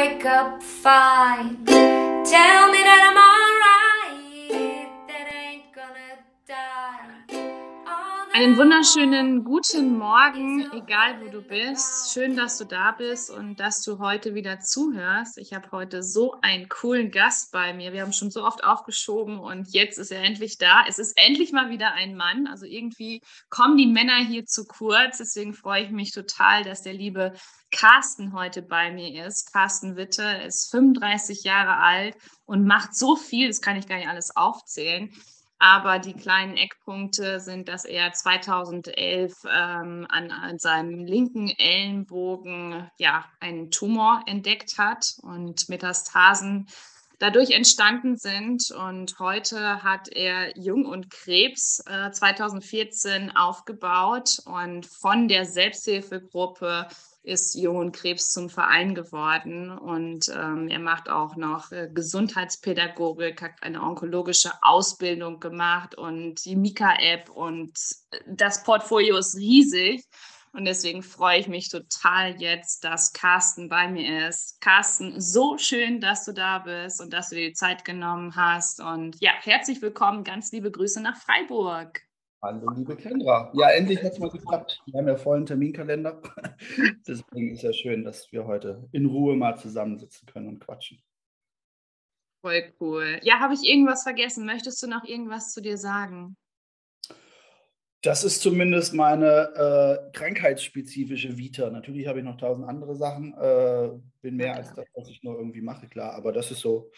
wake up fine. Tell me that I'm alright, that I ain't gonna die. Einen wunderschönen guten Morgen, egal wo du bist. Schön, dass du da bist und dass du heute wieder zuhörst. Ich habe heute so einen coolen Gast bei mir. Wir haben schon so oft aufgeschoben und jetzt ist er endlich da. Es ist endlich mal wieder ein Mann. Also irgendwie kommen die Männer hier zu kurz. Deswegen freue ich mich total, dass der liebe Carsten heute bei mir ist. Carsten Witte ist 35 Jahre alt und macht so viel, das kann ich gar nicht alles aufzählen. Aber die kleinen Eckpunkte sind, dass er 2011 ähm, an, an, seinem linken Ellenbogen ja, einen Tumor entdeckt hat und Metastasen dadurch entstanden sind. Und heute hat er Jung und Krebs äh, 2014 aufgebaut und von der Selbsthilfegruppe ist Jung und Krebs zum Verein geworden und ähm, er macht auch noch äh, Gesundheitspädagogik, hat eine onkologische Ausbildung gemacht und die Mika-App und das Portfolio ist riesig. Und deswegen freue ich mich total jetzt, dass Carsten bei mir ist. Carsten, so schön, dass du da bist und dass du dir die Zeit genommen hast. Und ja, herzlich willkommen, ganz liebe Grüße nach Freiburg. Hallo, liebe Kendra. Ja, endlich hat es mal geklappt. Wir haben ja vollen Terminkalender. Deswegen ist ja schön, dass wir heute in Ruhe mal zusammensitzen können und quatschen. Voll cool. Ja, habe ich irgendwas vergessen? Möchtest du noch irgendwas zu dir sagen? Das ist zumindest meine äh, krankheitsspezifische Vita. Natürlich habe ich noch tausend andere Sachen. Äh, bin mehr als das, was ich nur irgendwie mache, klar. Aber das ist so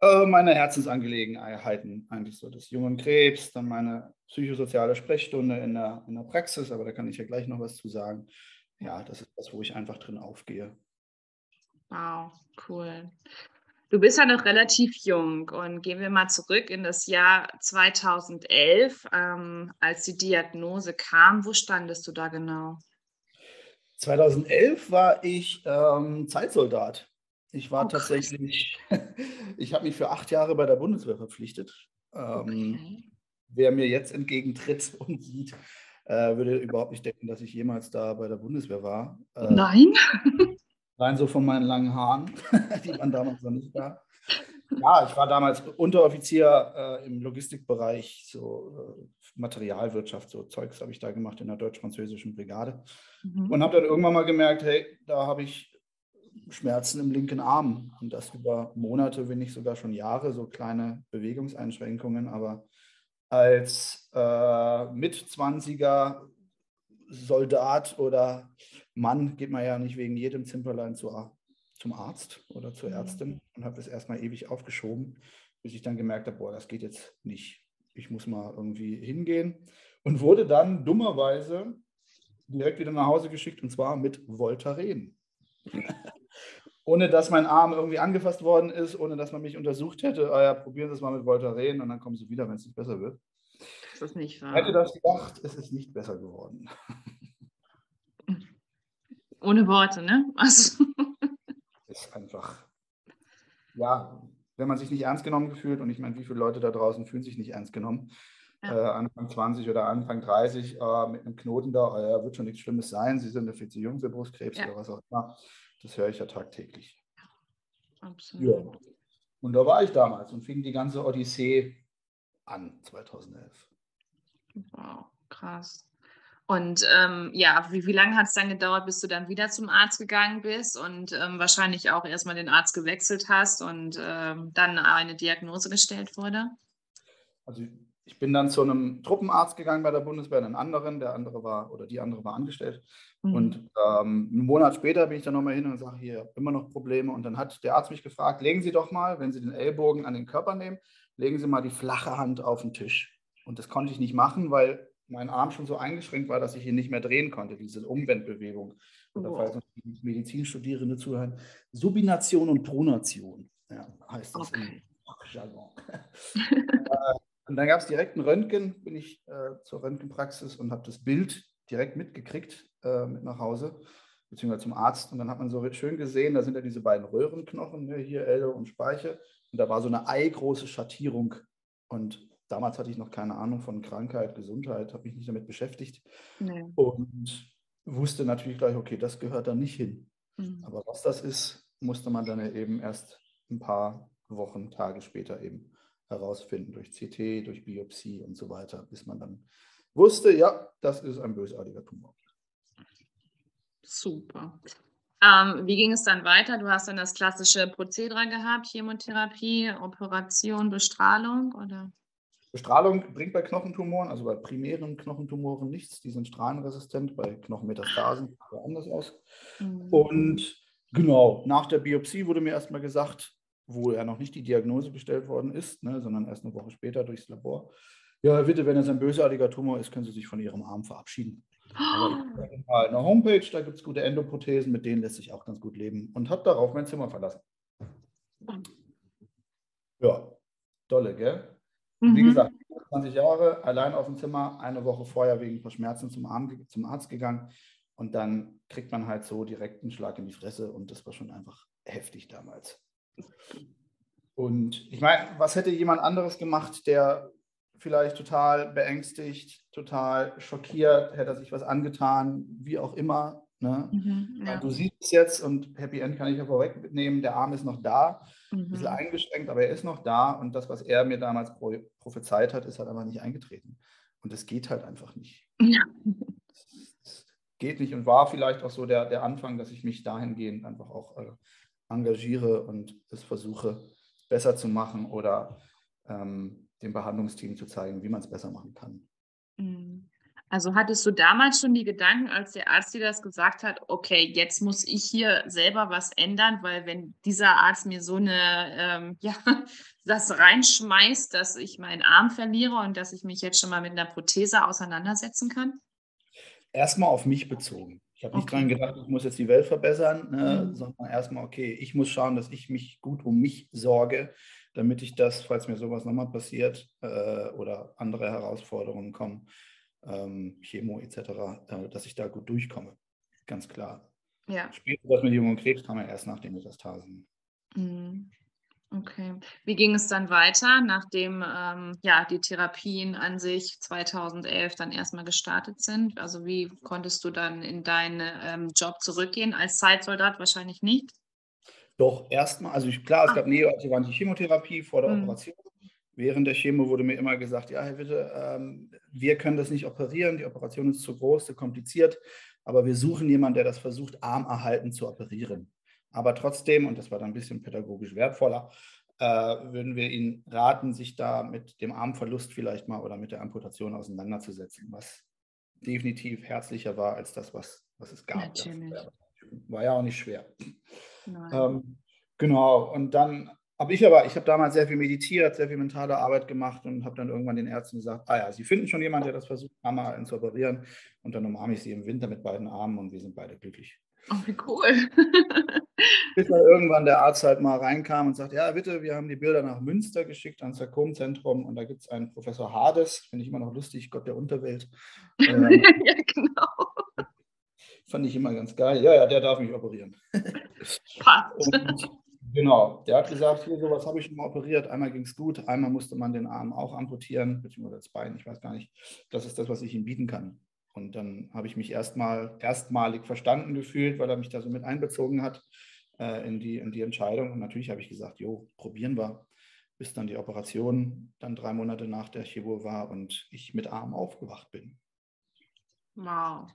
äh, meine Herzensangelegenheiten. Eigentlich so das Jungen Krebs, dann meine psychosoziale Sprechstunde in der, in der Praxis. Aber da kann ich ja gleich noch was zu sagen. Ja, das ist das, wo ich einfach drin aufgehe. Wow, cool. Du bist ja noch relativ jung und gehen wir mal zurück in das Jahr 2011, ähm, als die Diagnose kam. Wo standest du da genau? 2011 war ich ähm, Zeitsoldat. Ich war oh, tatsächlich, ich habe mich für acht Jahre bei der Bundeswehr verpflichtet. Ähm, okay. Wer mir jetzt entgegentritt und sieht, äh, würde überhaupt nicht denken, dass ich jemals da bei der Bundeswehr war. Äh, Nein. Rein so von meinen langen Haaren, die waren damals noch nicht da. Ja, ich war damals Unteroffizier äh, im Logistikbereich, so äh, Materialwirtschaft, so Zeugs habe ich da gemacht in der deutsch-französischen Brigade. Mhm. Und habe dann irgendwann mal gemerkt, hey, da habe ich Schmerzen im linken Arm. Und das über Monate, wenn nicht sogar schon Jahre, so kleine Bewegungseinschränkungen. Aber als äh, Mitzwanziger Soldat oder Mann geht man ja nicht wegen jedem Zimperlein zu, zum Arzt oder zur mhm. Ärztin und habe das erstmal ewig aufgeschoben, bis ich dann gemerkt habe, boah, das geht jetzt nicht. Ich muss mal irgendwie hingehen und wurde dann dummerweise direkt wieder nach Hause geschickt und zwar mit Voltaren. ohne dass mein Arm irgendwie angefasst worden ist, ohne dass man mich untersucht hätte. Oh ja, probieren Sie es mal mit Voltaren und dann kommen Sie wieder, wenn es nicht besser wird. Das ist nicht wahr. Hätte das gedacht, es ist nicht besser geworden. Ohne Worte, ne? Also. ist einfach, ja, wenn man sich nicht ernst genommen fühlt, und ich meine, wie viele Leute da draußen fühlen sich nicht ernst genommen, ja. äh, Anfang 20 oder Anfang 30 äh, mit einem Knoten da, äh, wird schon nichts Schlimmes sein, sie sind viel zu jung für Brustkrebs ja. oder was auch immer. Das höre ich ja tagtäglich. Absolut. Ja. Und da war ich damals und fing die ganze Odyssee an, 2011. Wow, krass. Und ähm, ja, wie, wie lange hat es dann gedauert, bis du dann wieder zum Arzt gegangen bist und ähm, wahrscheinlich auch erstmal den Arzt gewechselt hast und ähm, dann eine Diagnose gestellt wurde? Also ich bin dann zu einem Truppenarzt gegangen bei der Bundeswehr, einen anderen, der andere war oder die andere war angestellt. Mhm. Und ähm, einen Monat später bin ich dann nochmal hin und sage, hier immer noch Probleme. Und dann hat der Arzt mich gefragt, legen Sie doch mal, wenn Sie den Ellbogen an den Körper nehmen, legen Sie mal die flache Hand auf den Tisch. Und das konnte ich nicht machen, weil mein Arm schon so eingeschränkt war, dass ich ihn nicht mehr drehen konnte, diese Umwendbewegung. Oder falls uns Medizinstudierende zuhören, Subination und Pronation ja, heißt das okay. im Jargon. Und dann gab es direkt ein Röntgen, bin ich äh, zur Röntgenpraxis und habe das Bild direkt mitgekriegt äh, mit nach Hause, beziehungsweise zum Arzt. Und dann hat man so schön gesehen, da sind ja diese beiden Röhrenknochen, ne, hier Elle und Speiche. Und da war so eine eigroße Schattierung. Und damals hatte ich noch keine Ahnung von Krankheit, Gesundheit, habe mich nicht damit beschäftigt nee. und wusste natürlich gleich, okay, das gehört da nicht hin. Mhm. Aber was das ist, musste man dann eben erst ein paar Wochen, Tage später eben herausfinden durch CT, durch Biopsie und so weiter, bis man dann wusste, ja, das ist ein bösartiger Tumor. Super. Ähm, wie ging es dann weiter? Du hast dann das klassische Prozedere gehabt, Chemotherapie, Operation, Bestrahlung oder? Bestrahlung bringt bei Knochentumoren, also bei primären Knochentumoren nichts. Die sind strahlenresistent, bei Knochenmetastasen sieht es anders aus. Mhm. Und genau, nach der Biopsie wurde mir erstmal gesagt, wo ja noch nicht die Diagnose gestellt worden ist, ne, sondern erst eine Woche später durchs Labor. Ja, bitte, wenn es ein bösartiger Tumor ist, können Sie sich von Ihrem Arm verabschieden. Aber ich mal eine Homepage, da gibt es gute Endoprothesen, mit denen lässt sich auch ganz gut leben und habe darauf mein Zimmer verlassen. Ja, dolle, gell? Mhm. Wie gesagt, 20 Jahre, allein auf dem Zimmer, eine Woche vorher wegen Verschmerzen zum, Arm, zum Arzt gegangen und dann kriegt man halt so direkt einen Schlag in die Fresse und das war schon einfach heftig damals. Und ich meine, was hätte jemand anderes gemacht, der vielleicht total beängstigt, total schockiert, hätte er sich was angetan, wie auch immer. Ne? Mhm, ja. Du siehst es jetzt und Happy End kann ich ja vorwegnehmen, der Arm ist noch da, mhm. ein bisschen eingeschränkt, aber er ist noch da und das, was er mir damals prophezeit hat, ist halt einfach nicht eingetreten. Und es geht halt einfach nicht. Ja. Es geht nicht und war vielleicht auch so der, der Anfang, dass ich mich dahingehend einfach auch äh, engagiere und es versuche besser zu machen oder ähm, dem Behandlungsteam zu zeigen, wie man es besser machen kann. Mhm. Also hattest du damals schon die Gedanken, als der Arzt dir das gesagt hat, okay, jetzt muss ich hier selber was ändern, weil wenn dieser Arzt mir so eine, ähm, ja, das reinschmeißt, dass ich meinen Arm verliere und dass ich mich jetzt schon mal mit einer Prothese auseinandersetzen kann? Erstmal auf mich bezogen. Ich habe nicht okay. dran gedacht, ich muss jetzt die Welt verbessern, ne, mhm. sondern erstmal, okay, ich muss schauen, dass ich mich gut um mich sorge, damit ich das, falls mir sowas nochmal passiert äh, oder andere Herausforderungen kommen, ähm, Chemo etc., äh, dass ich da gut durchkomme. Ganz klar. Ja. Später das mit Jungen Krebs kam ja erst nach den Metastasen. Mhm. Okay. Wie ging es dann weiter, nachdem ähm, ja, die Therapien an sich 2011 dann erstmal gestartet sind? Also wie konntest du dann in deinen ähm, Job zurückgehen? Als Zeitsoldat wahrscheinlich nicht? Doch, erstmal, also ich, klar, es ah. gab neoadjuvante Chemotherapie vor der mhm. Operation. Während der Chemo wurde mir immer gesagt, ja, Herr Witte, ähm, wir können das nicht operieren, die Operation ist zu groß, zu kompliziert, aber wir suchen jemanden, der das versucht, armerhalten zu operieren. Aber trotzdem, und das war dann ein bisschen pädagogisch wertvoller, äh, würden wir Ihnen raten, sich da mit dem Armverlust vielleicht mal oder mit der Amputation auseinanderzusetzen, was definitiv herzlicher war als das, was, was es gab. Natürlich. War ja auch nicht schwer. Ähm, genau, und dann habe ich aber, ich habe damals sehr viel meditiert, sehr viel mentale Arbeit gemacht und habe dann irgendwann den Ärzten gesagt, ah ja, Sie finden schon jemanden, der das versucht, Mama zu operieren. Und dann umarme ich sie im Winter mit beiden Armen und wir sind beide glücklich. Oh, wie cool. Bis dann irgendwann der Arzt halt mal reinkam und sagt, ja, bitte, wir haben die Bilder nach Münster geschickt, ans Sarkomzentrum und da gibt es einen Professor Hades, finde ich immer noch lustig, Gott der Unterwelt. Ähm, ja, genau. Fand ich immer ganz geil. Ja, ja, der darf mich operieren. Passt. Und, genau, der hat gesagt, hier, sowas habe ich schon mal operiert. Einmal ging es gut, einmal musste man den Arm auch amputieren, beziehungsweise das Bein, ich weiß gar nicht. Das ist das, was ich ihm bieten kann. Und dann habe ich mich erstmal erstmalig verstanden gefühlt, weil er mich da so mit einbezogen hat äh, in, die, in die Entscheidung. Und natürlich habe ich gesagt, jo, probieren wir, bis dann die Operation dann drei Monate nach der Chemo war und ich mit Arm aufgewacht bin. Wow.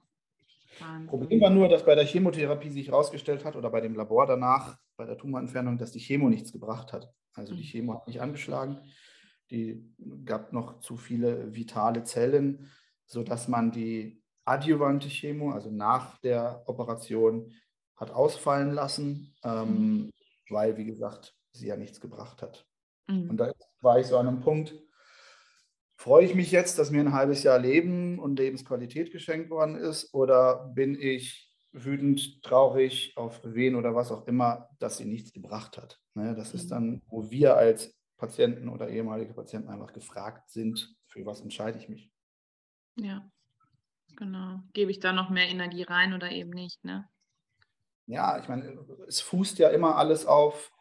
Wahnsinn. Problem war nur, dass bei der Chemotherapie sich herausgestellt hat oder bei dem Labor danach, bei der Tumorentfernung, dass die Chemo nichts gebracht hat. Also die mhm. Chemo hat nicht angeschlagen. Die gab noch zu viele vitale Zellen sodass man die adjuvante Chemo, also nach der Operation, hat ausfallen lassen, ähm, mhm. weil, wie gesagt, sie ja nichts gebracht hat. Mhm. Und da war ich so an einem Punkt, freue ich mich jetzt, dass mir ein halbes Jahr Leben und Lebensqualität geschenkt worden ist oder bin ich wütend, traurig auf wen oder was auch immer, dass sie nichts gebracht hat. Ne, das ist mhm. dann, wo wir als Patienten oder ehemalige Patienten einfach gefragt sind, für was entscheide ich mich. Ja, genau. Gebe ich da noch mehr Energie rein oder eben nicht, ne? Ja, ich meine, es fußt ja immer alles auf,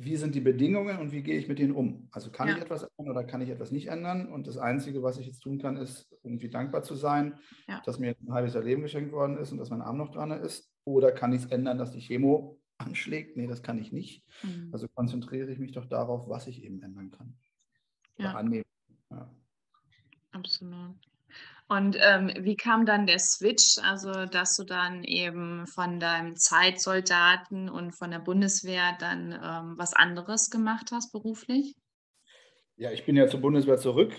wie sind die Bedingungen und wie gehe ich mit denen um? Also kann ja. ich etwas ändern oder kann ich etwas nicht ändern? Und das Einzige, was ich jetzt tun kann, ist irgendwie dankbar zu sein, ja. dass mir ein halbes Jahr Leben geschenkt worden ist und dass mein Arm noch dran ist. Oder kann ich es ändern, dass die Chemo anschlägt, nee, das kann ich nicht. Mhm. Also konzentriere ich mich doch darauf, was ich eben ändern kann. Oder Ja. annehmen. Ja. Absolut. Und ähm, wie kam dann der Switch, also dass du dann eben von deinem Zeitsoldaten und von der Bundeswehr dann ähm, was anderes gemacht hast beruflich? ja, ich bin ja zur Bundeswehr zurück.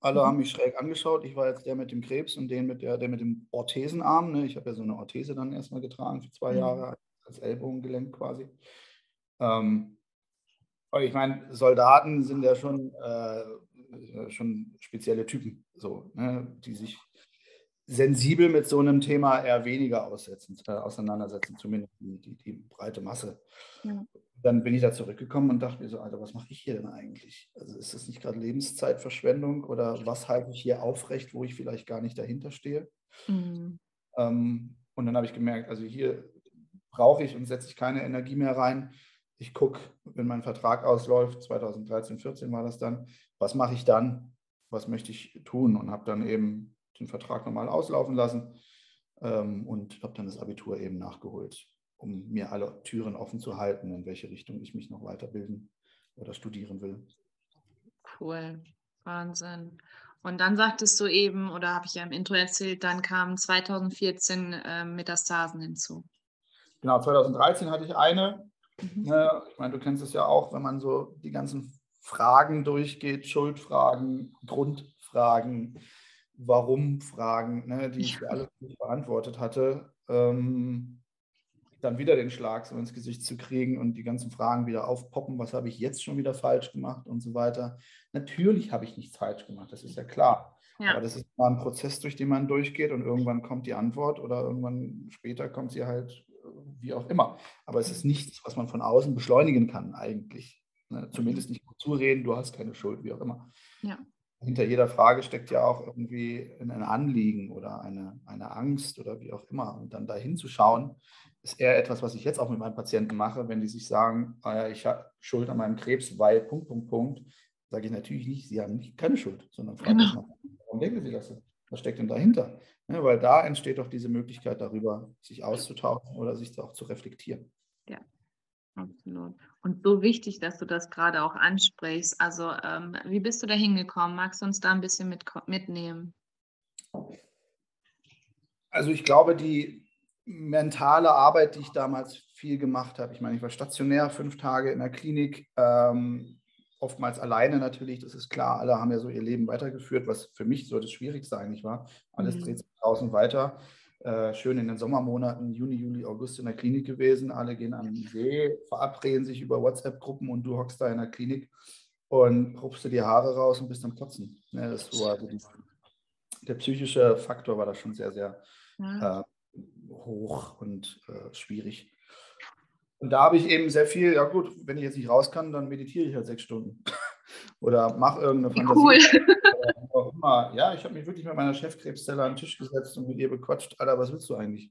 Alle Mhm. haben mich schräg angeschaut. Ich war jetzt der mit dem Krebs und den mit der, der mit dem Orthesenarm. Ne? Ich habe ja so eine Orthese dann erstmal getragen für zwei Mhm. Jahre als Ellbogengelenk quasi. Ähm, ich meine, Soldaten sind ja schon, äh, schon spezielle Typen, so, ne? die sich sensibel mit so einem Thema eher weniger aussetzen, äh, auseinandersetzen, zumindest die, die, die breite Masse. Ja. Dann bin ich da zurückgekommen und dachte mir so, Alter, was mache ich hier denn eigentlich? Also ist das nicht gerade Lebenszeitverschwendung oder was halte ich hier aufrecht, wo ich vielleicht gar nicht dahinter stehe? Mhm. Ähm, und dann habe ich gemerkt, also hier brauche ich und setze ich keine Energie mehr rein. Ich gucke, wenn mein Vertrag ausläuft, 2013, 14 war das dann, was mache ich dann? Was möchte ich tun? Und habe dann eben den Vertrag normal auslaufen lassen ähm, und habe dann das Abitur eben nachgeholt, um mir alle Türen offen zu halten, in welche Richtung ich mich noch weiterbilden oder studieren will. Cool, Wahnsinn. Und dann sagtest du eben, oder habe ich ja im Intro erzählt, dann kamen 2014 äh, Metastasen hinzu. Genau, 2013 hatte ich eine. Mhm. Ne, ich meine, du kennst es ja auch, wenn man so die ganzen Fragen durchgeht, Schuldfragen, Grundfragen, Warum-Fragen, ne, die ich alle nicht beantwortet hatte, ähm, dann wieder den Schlag so ins Gesicht zu kriegen und die ganzen Fragen wieder aufpoppen, was habe ich jetzt schon wieder falsch gemacht und so weiter. Natürlich habe ich nichts falsch gemacht, das ist ja klar. Ja. Aber das ist mal ein Prozess, durch den man durchgeht und irgendwann kommt die Antwort oder irgendwann später kommt sie halt wie auch immer. Aber es ist nichts, was man von außen beschleunigen kann eigentlich. Ne? Zumindest nicht zureden, du hast keine Schuld, wie auch immer. Ja. Hinter jeder Frage steckt ja auch irgendwie ein Anliegen oder eine, eine Angst oder wie auch immer. Und dann dahin zu schauen, ist eher etwas, was ich jetzt auch mit meinen Patienten mache, wenn die sich sagen, ah ich habe Schuld an meinem Krebs, weil Punkt, Punkt, Punkt, sage ich natürlich nicht, sie haben keine Schuld, sondern frage Genau. mich mal, warum denken sie das so? Was steckt denn dahinter? Ne, weil da entsteht doch diese Möglichkeit darüber, sich auszutauschen oder sich auch zu reflektieren. Absolut. Und so wichtig, dass du das gerade auch ansprichst. Also, ähm, wie bist du da hingekommen? Magst du uns da ein bisschen mit, mitnehmen? Also ich glaube, die mentale Arbeit, die ich damals viel gemacht habe, ich meine, ich war stationär fünf Tage in der Klinik, ähm, oftmals alleine natürlich, das ist klar, alle haben ja so ihr Leben weitergeführt, was für mich so das Schwierigste eigentlich war. Alles Mhm. dreht sich draußen weiter. Äh, schön in den Sommermonaten, Juni, Juli, August in der Klinik gewesen. Alle gehen an den See, verabreden sich über WhatsApp-Gruppen und du hockst da in der Klinik und rupfst dir die Haare raus und bist am Kotzen. Ne, das war so die, der psychische Faktor war da schon sehr, sehr Ja. äh, hoch und äh, schwierig. Und da habe ich eben sehr viel, ja gut, wenn ich jetzt nicht raus kann, dann meditiere ich halt sechs Stunden. Oder mache irgendeine Fantasie. cool. Ja, ich habe mich wirklich mit meiner Chefkrebszelle an den Tisch gesetzt und mit ihr bequatscht. Alter, was willst du eigentlich?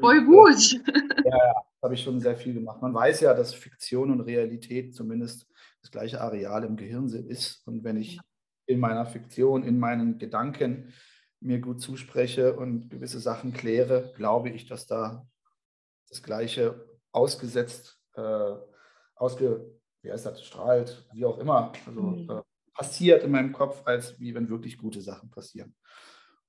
Voll gut. Das habe ich schon sehr viel gemacht. Man weiß ja, dass Fiktion und Realität zumindest das gleiche Areal im Gehirn sind- ist. Und wenn ich in meiner Fiktion, in meinen Gedanken mir gut zuspreche und gewisse Sachen kläre, glaube ich, dass da das Gleiche ausgesetzt, äh, ausge, wie heißt das, strahlt, wie auch immer, also Mhm. äh, passiert in meinem Kopf, als wie wenn wirklich gute Sachen passieren.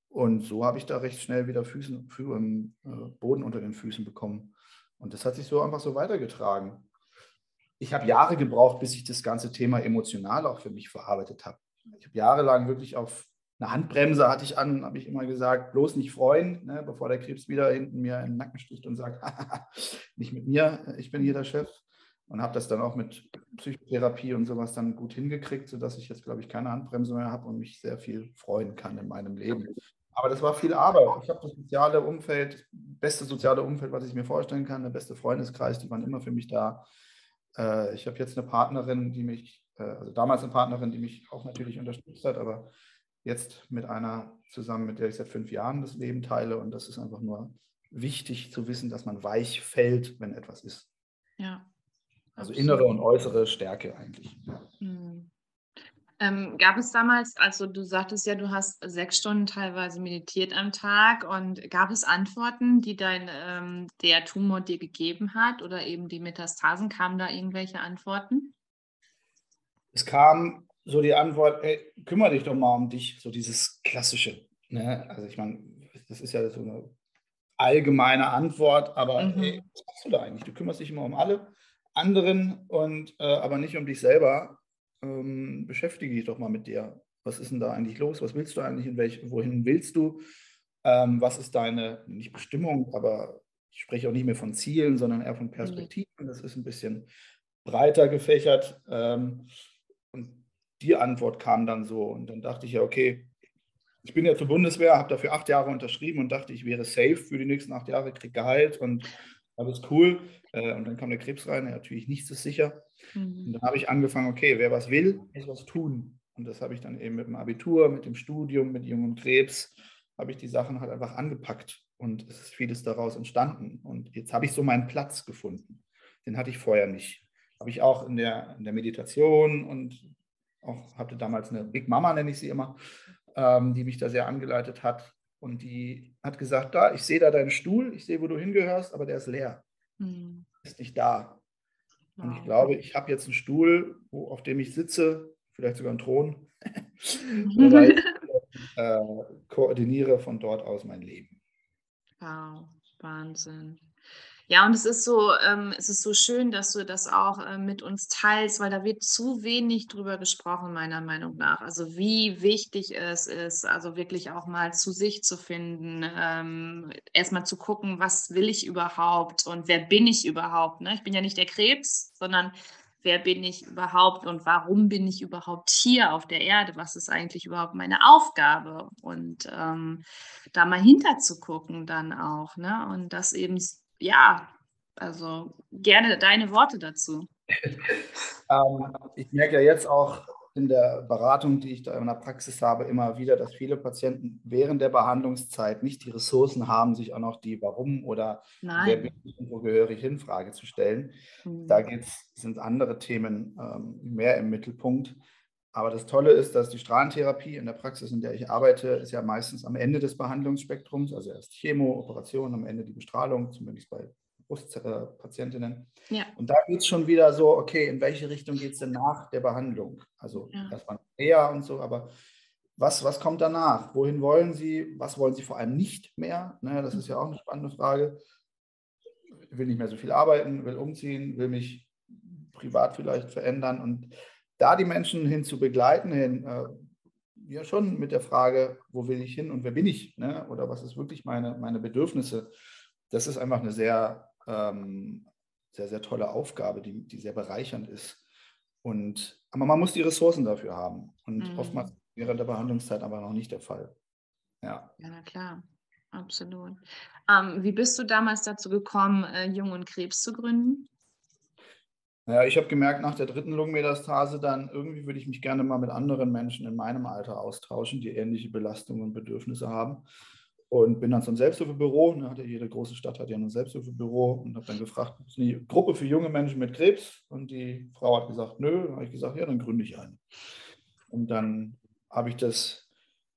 Und so habe ich da recht schnell wieder Füßen, Fü- ähm, äh, Boden unter den Füßen bekommen. Und das hat sich so einfach so weitergetragen. Ich habe Jahre gebraucht, bis ich das ganze Thema emotional auch für mich verarbeitet habe. Ich habe jahrelang wirklich auf eine Handbremse hatte ich an, habe ich immer gesagt, bloß nicht freuen, ne, bevor der Krebs wieder hinten mir in den Nacken sticht und sagt, nicht mit mir, ich bin hier der Chef. Und habe das dann auch mit Psychotherapie und sowas dann gut hingekriegt, sodass ich jetzt, glaube ich, keine Handbremse mehr habe und mich sehr viel freuen kann in meinem Leben. Aber das war viel Arbeit. Ich habe das soziale Umfeld, beste soziale Umfeld, was ich mir vorstellen kann, der beste Freundeskreis, die waren immer für mich da. Äh, Ich habe jetzt eine Partnerin, die mich, äh, also damals eine Partnerin, die mich auch natürlich unterstützt hat, aber jetzt mit einer zusammen, mit der ich seit fünf Jahren das Leben teile. Und das ist einfach nur wichtig zu wissen, dass man weich fällt, wenn etwas ist. Ja. Also absolut. innere und äußere Stärke eigentlich. Mhm. Ähm, gab es damals, also du sagtest ja, du hast sechs Stunden teilweise meditiert am Tag und gab es Antworten, die dein ähm, der Tumor dir gegeben hat oder eben die Metastasen? Kamen da irgendwelche Antworten? Es kam so die Antwort, ey, kümmere dich doch mal um dich, so dieses Klassische. Ne? Also ich meine, das ist ja so eine allgemeine Antwort, aber mhm. ey, was machst du da eigentlich? Du kümmerst dich immer um alle anderen und äh, aber nicht um dich selber. Ähm, beschäftige dich doch mal mit dir. Was ist denn da eigentlich los? Was willst du eigentlich? In welch, wohin willst du? Ähm, was ist deine, nicht Bestimmung, aber ich spreche auch nicht mehr von Zielen, sondern eher von Perspektiven. Das ist ein bisschen breiter gefächert. Ähm, und die Antwort kam dann so. Und dann dachte ich ja, okay, ich bin ja zur Bundeswehr, habe dafür acht Jahre unterschrieben und dachte, ich wäre safe für die nächsten acht Jahre, kriege Gehalt und alles cool. Äh, und dann kam der Krebs rein, natürlich nichts ist sicher. Mhm. Und dann habe ich angefangen, okay, wer was will, muss was tun. Und das habe ich dann eben mit dem Abitur, mit dem Studium, mit jungem Krebs, habe ich die Sachen halt einfach angepackt. Und es ist vieles daraus entstanden. Und jetzt habe ich so meinen Platz gefunden. Den hatte ich vorher nicht. Habe ich auch in der, in der Meditation und auch hatte damals eine Big Mama, nenne ich sie immer, ähm, die mich da sehr angeleitet hat. Und die hat gesagt, da, ich sehe da deinen Stuhl, ich sehe, wo du hingehörst, aber der ist leer. Mhm. Ist nicht da. Wow. Und ich glaube, ich habe jetzt einen Stuhl, wo, auf dem ich sitze, vielleicht sogar einen Thron, weil ich äh, koordiniere von dort aus mein Leben. Wow, Wahnsinn. Ja, und es ist so, ähm, es ist so schön, dass du das auch äh, mit uns teilst, weil da wird zu wenig drüber gesprochen, meiner Meinung nach. Also wie wichtig es ist, also wirklich auch mal zu sich zu finden, ähm, erstmal zu gucken, was will ich überhaupt und wer bin ich überhaupt. Ne? Ich bin ja nicht der Krebs, sondern wer bin ich überhaupt und warum bin ich überhaupt hier auf der Erde? Was ist eigentlich überhaupt meine Aufgabe? Und ähm, da mal hinter zu gucken dann auch, ne? Und das eben ja, also gerne deine Worte dazu. ähm, ich merke ja jetzt auch in der Beratung, die ich da in der Praxis habe, immer wieder, dass viele Patienten während der Behandlungszeit nicht die Ressourcen haben, sich auch noch die Warum oder Nein. wer bin ich und wo gehöre ich hin Frage zu stellen. Mhm. Da geht's, sind andere Themen ähm, mehr im Mittelpunkt. Aber das Tolle ist, dass die Strahlentherapie in der Praxis, in der ich arbeite, ist ja meistens am Ende des Behandlungsspektrums, also erst Chemo, Operation, am Ende die Bestrahlung, zumindest bei Brustpatientinnen. Ja. Und da geht es schon wieder so, okay, in welche Richtung geht es denn nach der Behandlung? Also ja. erstmal eher und so, aber was, was kommt danach? Wohin wollen Sie? Was wollen Sie vor allem nicht mehr? Ne, das ist ja auch eine spannende Frage. Will nicht mehr so viel arbeiten, will umziehen, will mich privat vielleicht verändern und da die Menschen hin zu begleiten, hin, äh, ja schon mit der Frage, wo will ich hin und wer bin ich? Ne? Oder was ist wirklich meine, meine Bedürfnisse? Das ist einfach eine sehr, ähm, sehr, sehr tolle Aufgabe, die, die sehr bereichernd ist. Und, aber man muss die Ressourcen dafür haben. Und mhm. oftmals während der Behandlungszeit aber noch nicht der Fall. Ja, ja na klar, absolut. Ähm, wie bist du damals dazu gekommen, äh, Jung und Krebs zu gründen? Naja, ich habe gemerkt, nach der dritten Lungenmetastase dann irgendwie würde ich mich gerne mal mit anderen Menschen in meinem Alter austauschen, die ähnliche Belastungen und Bedürfnisse haben. Und bin dann zum Selbsthilfebüro, ne, hatte jede große Stadt hat ja ein Selbsthilfebüro und habe dann gefragt, ist eine Gruppe für junge Menschen mit Krebs? Und die Frau hat gesagt, nö. Dann habe ich gesagt, ja, dann gründe ich eine. Und dann habe ich das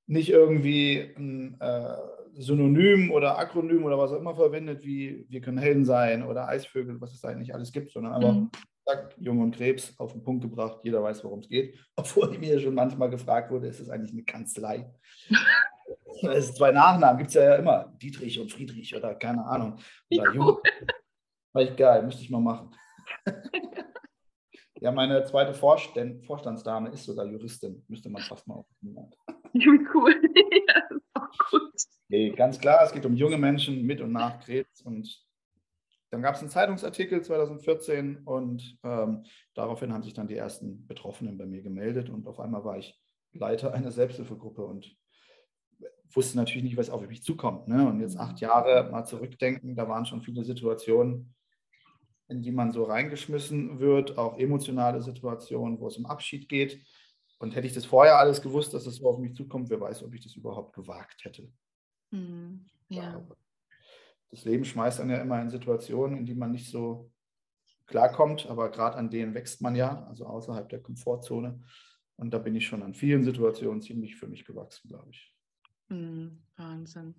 nicht irgendwie ein äh, Synonym oder Akronym oder was auch immer verwendet, wie wir können Helden sein oder Eisvögel, was es da eigentlich alles gibt, sondern einfach mhm zack, Jung und Krebs auf den Punkt gebracht. Jeder weiß, worum es geht. Obwohl mir schon manchmal gefragt wurde, ist es eigentlich eine Kanzlei? es zwei Nachnamen gibt es ja immer. Dietrich und Friedrich oder keine Ahnung. Oder Jung. War ich geil, müsste ich mal machen. ja, meine zweite Vorstand, Vorstandsdame ist sogar Juristin. Müsste man fast mal aufnehmen. Cool. ja, das ist auch gut. Nee, ganz klar, es geht um junge Menschen mit und nach Krebs und dann gab es einen Zeitungsartikel 2014 und ähm, daraufhin haben sich dann die ersten Betroffenen bei mir gemeldet und auf einmal war ich Leiter einer Selbsthilfegruppe und wusste natürlich nicht, was auf mich zukommt. Ne? Und jetzt acht Jahre mal zurückdenken, da waren schon viele Situationen, in die man so reingeschmissen wird, auch emotionale Situationen, wo es um Abschied geht. Und hätte ich das vorher alles gewusst, dass das so auf mich zukommt, wer weiß, ob ich das überhaupt gewagt hätte. Mhm. Ja das Leben schmeißt dann ja immer in Situationen, in die man nicht so klarkommt, aber gerade an denen wächst man ja, also außerhalb der Komfortzone. Und da bin ich schon an vielen Situationen ziemlich für mich gewachsen, glaube ich. Mhm, Wahnsinn.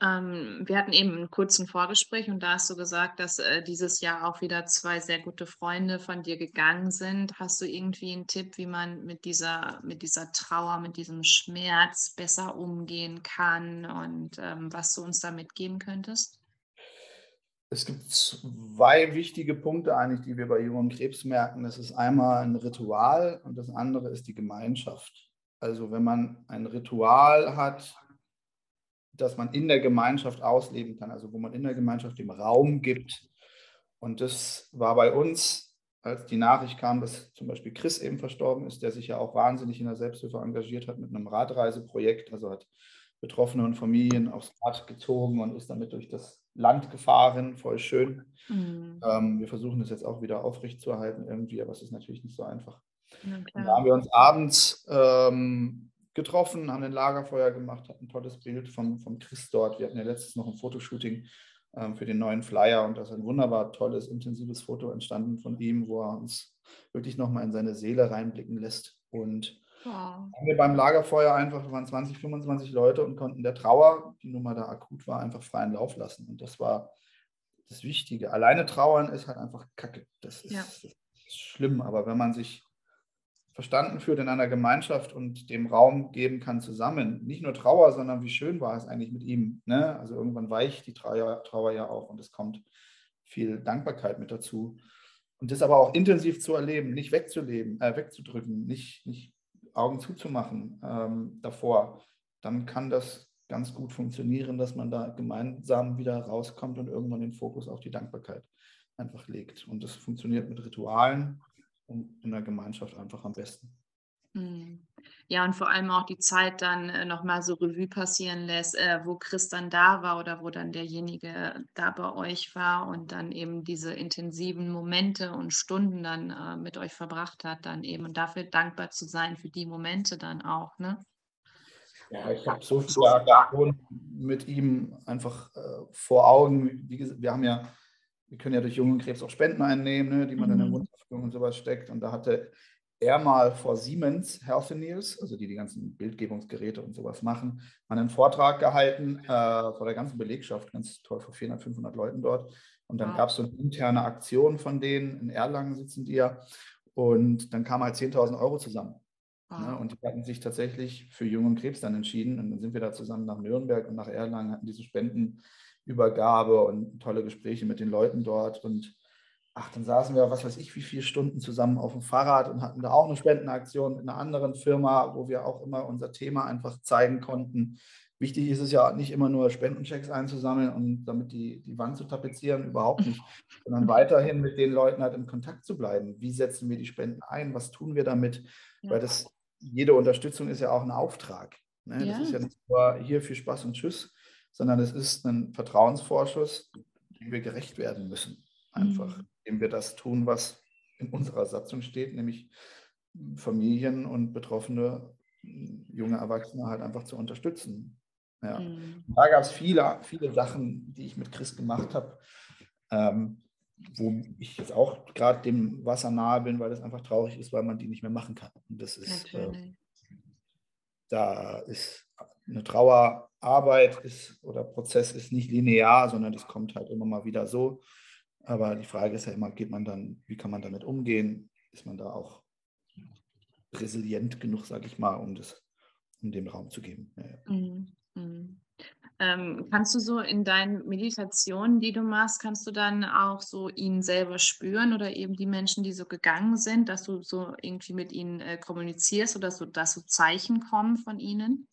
Ähm, wir hatten eben einen kurzen Vorgespräch und da hast du gesagt, dass äh, dieses Jahr auch wieder zwei sehr gute Freunde von dir gegangen sind. Hast du irgendwie einen Tipp, wie man mit dieser, mit dieser Trauer, mit diesem Schmerz besser umgehen kann und ähm, was du uns da mitgeben könntest? Es gibt zwei wichtige Punkte eigentlich, die wir bei Jungen Krebs merken. Das ist einmal ein Ritual und das andere ist die Gemeinschaft. Also wenn man ein Ritual hat, das man in der Gemeinschaft ausleben kann, also wo man in der Gemeinschaft dem Raum gibt. Und das war bei uns, als die Nachricht kam, dass zum Beispiel Chris eben verstorben ist, der sich ja auch wahnsinnig in der Selbsthilfe engagiert hat mit einem Radreiseprojekt, also hat Betroffene und Familien aufs Rad gezogen und ist damit durch das Land gefahren, voll schön. Mhm. Ähm, wir versuchen das jetzt auch wieder aufrechtzuerhalten irgendwie, aber es ist natürlich nicht so einfach. Ja, da haben wir uns abends ähm, getroffen, haben ein Lagerfeuer gemacht, hatten ein tolles Bild vom, vom Chris dort. Wir hatten ja letztens noch ein Fotoshooting ähm, für den neuen Flyer und da ist ein wunderbar tolles, intensives Foto entstanden von ihm, wo er uns wirklich nochmal in seine Seele reinblicken lässt. Und wow. haben wir beim Lagerfeuer einfach, waren 20, 25 Leute und konnten der Trauer, die nun mal da akut war, einfach freien Lauf lassen. Und das war das Wichtige. Alleine trauern ist halt einfach Kacke. Das ist, ja. das ist schlimm. Aber wenn man sich verstanden führt in einer Gemeinschaft und dem Raum geben kann zusammen. Nicht nur Trauer, sondern wie schön war es eigentlich mit ihm. Ne? Also irgendwann weicht die Trauer, Trauer ja auch und es kommt viel Dankbarkeit mit dazu. Und das aber auch intensiv zu erleben, nicht wegzuleben, äh, wegzudrücken, nicht, nicht Augen zuzumachen ähm, davor, dann kann das ganz gut funktionieren, dass man da gemeinsam wieder rauskommt und irgendwann den Fokus auf die Dankbarkeit einfach legt. Und das funktioniert mit Ritualen, und in der Gemeinschaft einfach am besten. Hm. Ja, und vor allem auch die Zeit dann äh, nochmal so Revue passieren lässt, äh, wo Chris dann da war oder wo dann derjenige da bei euch war und dann eben diese intensiven Momente und Stunden dann äh, mit euch verbracht hat, dann eben und dafür dankbar zu sein für die Momente dann auch, ne? Ja, ich habe so viel mit ihm einfach äh, vor Augen. Wie gesagt, wir haben ja wir können ja durch Jungen Krebs auch Spenden einnehmen, ne, die man mhm. dann in Wunderführung und sowas steckt. Und da hatte er mal vor Siemens Healthineers, also die die ganzen Bildgebungsgeräte und sowas machen, mal einen Vortrag gehalten äh, vor der ganzen Belegschaft, ganz toll, vor 400, 500 Leuten dort. Und dann wow. gab es so eine interne Aktion von denen, in Erlangen sitzen die ja, und dann kamen halt 10.000 Euro zusammen. Wow. Ne, und die hatten sich tatsächlich für Jungen Krebs dann entschieden. Und dann sind wir da zusammen nach Nürnberg und nach Erlangen, hatten diese Spenden Übergabe und tolle Gespräche mit den Leuten dort. Und ach, dann saßen wir, was weiß ich, wie viele Stunden zusammen auf dem Fahrrad und hatten da auch eine Spendenaktion mit einer anderen Firma, wo wir auch immer unser Thema einfach zeigen konnten. Wichtig ist es ja nicht immer nur Spendenchecks einzusammeln und damit die, die Wand zu tapezieren, überhaupt nicht, sondern weiterhin mit den Leuten halt in Kontakt zu bleiben. Wie setzen wir die Spenden ein? Was tun wir damit? Ja. Weil das, jede Unterstützung ist ja auch ein Auftrag. Ne? Ja. Das ist ja nicht nur hier viel Spaß und Tschüss, sondern es ist ein Vertrauensvorschuss, dem wir gerecht werden müssen. Einfach, mhm. indem wir das tun, was in unserer Satzung steht, nämlich Familien und betroffene junge Erwachsene halt einfach zu unterstützen. Ja. Mhm. Da gab es viele, viele Sachen, die ich mit Chris gemacht habe, ähm, wo ich jetzt auch gerade dem Wasser nahe bin, weil es einfach traurig ist, weil man die nicht mehr machen kann. Und das ist, äh, da ist eine Trauerarbeit ist oder Prozess ist nicht linear, sondern das kommt halt immer mal wieder so. Aber die Frage ist ja immer, geht man dann, wie kann man damit umgehen? Ist man da auch resilient genug, sage ich mal, um das, um dem Raum zu geben? Ja, ja. Mhm. Mhm. Ähm, kannst du so in deinen Meditationen, die du machst, kannst du dann auch so ihn selber spüren oder eben die Menschen, die so gegangen sind, dass du so irgendwie mit ihnen äh, kommunizierst oder so, dass so Zeichen kommen von ihnen?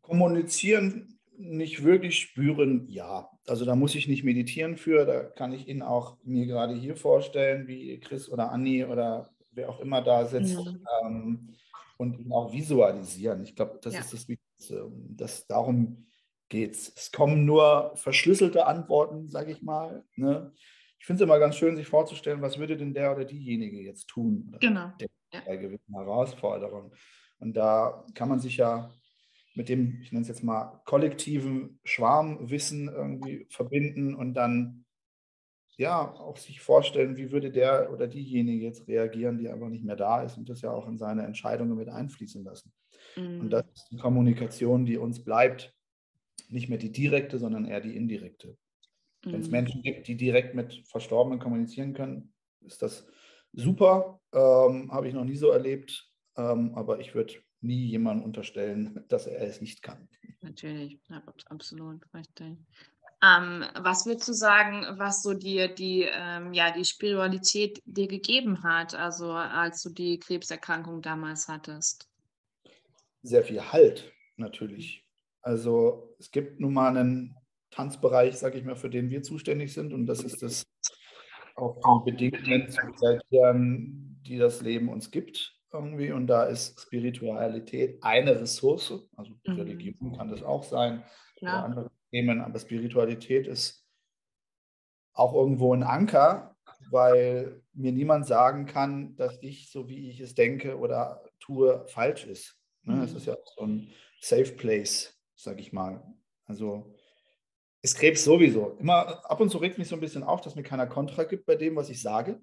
Kommunizieren nicht wirklich spüren, ja. Also da muss ich nicht meditieren für, da kann ich ihn auch mir gerade hier vorstellen, wie Chris oder Anni oder wer auch immer da sitzt mhm. ähm, und ihn auch visualisieren. Ich glaube, das ja. ist das Wichtigste. Das, darum geht es. Es kommen nur verschlüsselte Antworten, sage ich mal. Ne? Ich finde es immer ganz schön, sich vorzustellen, was würde denn der oder diejenige jetzt tun? Genau. Der, bei gewissen Herausforderungen. Und da kann man sich ja mit dem, ich nenne es jetzt mal, kollektiven Schwarmwissen irgendwie verbinden und dann ja, auch sich vorstellen, wie würde der oder diejenige jetzt reagieren, die einfach nicht mehr da ist und das ja auch in seine Entscheidungen mit einfließen lassen. Mhm. Und das ist die Kommunikation, die uns bleibt. Nicht mehr die direkte, sondern eher die indirekte. Mhm. Wenn es Menschen gibt, die direkt mit Verstorbenen kommunizieren können, ist das super. Ähm, Habe ich noch nie so erlebt. Ähm, aber ich würde nie jemandem unterstellen, dass er es nicht kann. Natürlich, ja, absolut richtig. Ähm, was würdest du sagen, was so dir die, ähm, ja, die Spiritualität dir gegeben hat, also als du die Krebserkrankung damals hattest? Sehr viel Halt, natürlich. Also es gibt nun mal einen Tanzbereich, sage ich mal, für den wir zuständig sind und das ist das auch die Bedingungen die das Leben uns gibt irgendwie. Und da ist Spiritualität eine Ressource, also mhm. Religion kann das auch sein, Klar. oder andere Themen, aber Spiritualität ist auch irgendwo ein Anker, weil mir niemand sagen kann, dass ich, so wie ich es denke oder tue, falsch ist. Ne? Mhm. Es ist ja so ein Safe Place, sage ich mal. Also ist Krebs sowieso. Immer ab und zu regt mich so ein bisschen auf, dass mir keiner Kontra gibt bei dem, was ich sage.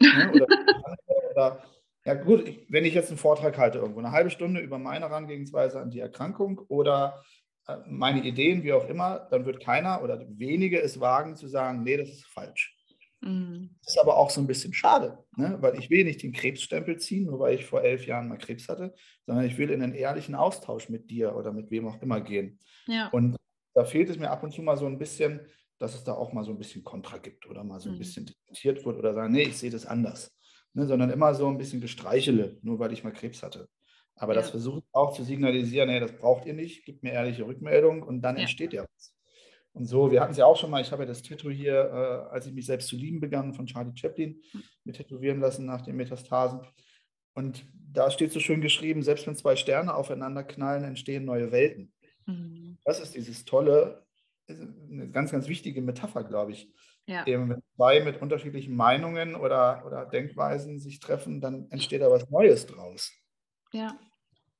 Ne? Oder, oder, ja gut, ich, wenn ich jetzt einen Vortrag halte irgendwo, eine halbe Stunde über meine Herangehensweise an die Erkrankung oder äh, meine Ideen, wie auch immer, dann wird keiner oder wenige es wagen zu sagen, nee, das ist falsch. Mhm. Das ist aber auch so ein bisschen schade, ne? weil ich will nicht den Krebsstempel ziehen, nur weil ich vor elf Jahren mal Krebs hatte, sondern ich will in einen ehrlichen Austausch mit dir oder mit wem auch immer gehen. Ja. Und da fehlt es mir ab und zu mal so ein bisschen, dass es da auch mal so ein bisschen Kontra gibt oder mal so ein mhm. bisschen diskutiert wird oder sagen, nee, ich sehe das anders. Ne, sondern immer so ein bisschen Gestreichele, nur weil ich mal Krebs hatte. Aber ja. das versucht auch zu signalisieren, hey, das braucht ihr nicht, gibt mir ehrliche Rückmeldung und dann ja. entsteht ja was. Und so, wir hatten es ja auch schon mal, ich habe ja das Tattoo hier, äh, als ich mich selbst zu lieben begann, von Charlie Chaplin, hm. mir tätowieren lassen nach den Metastasen. Und da steht so schön geschrieben, selbst wenn zwei Sterne aufeinander knallen, entstehen neue Welten. Mhm. Das ist dieses tolle, eine ganz, ganz wichtige Metapher, glaube ich. Ja. Eben, wenn zwei mit unterschiedlichen Meinungen oder, oder Denkweisen sich treffen, dann entsteht da was Neues draus. Ja.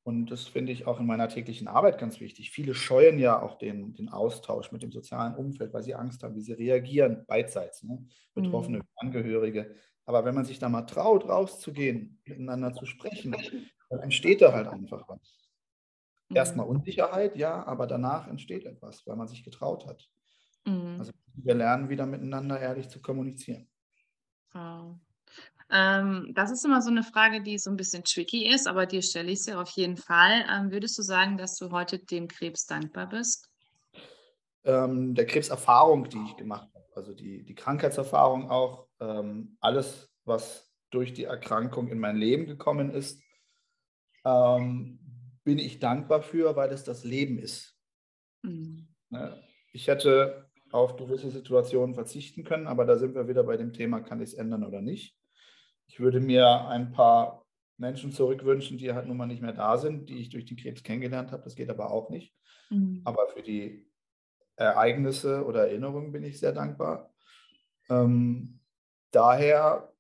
Und das finde ich auch in meiner täglichen Arbeit ganz wichtig. Viele scheuen ja auch den, den Austausch mit dem sozialen Umfeld, weil sie Angst haben, wie sie reagieren, beidseits, ne? Betroffene, mhm. Angehörige. Aber wenn man sich da mal traut, rauszugehen, miteinander zu sprechen, dann entsteht da halt einfach was. Mhm. Erstmal Unsicherheit, ja, aber danach entsteht etwas, weil man sich getraut hat. Mhm. Also wir lernen wieder miteinander ehrlich zu kommunizieren. Wow. Ähm, das ist immer so eine Frage, die so ein bisschen tricky ist, aber dir stelle ich sie auf jeden Fall. Ähm, würdest du sagen, dass du heute dem Krebs dankbar bist? Ähm, der Krebserfahrung, die ich gemacht habe, also die, die Krankheitserfahrung auch, ähm, alles, was durch die Erkrankung in mein Leben gekommen ist, ähm, bin ich dankbar für, weil es das Leben ist. Mhm. Ne? Ich hätte auf gewisse Situationen verzichten können, aber da sind wir wieder bei dem Thema, kann ich es ändern oder nicht. Ich würde mir ein paar Menschen zurückwünschen, die halt nun mal nicht mehr da sind, die ich durch den Krebs kennengelernt habe. Das geht aber auch nicht. Mhm. Aber für die Ereignisse oder Erinnerungen bin ich sehr dankbar. Ähm, daher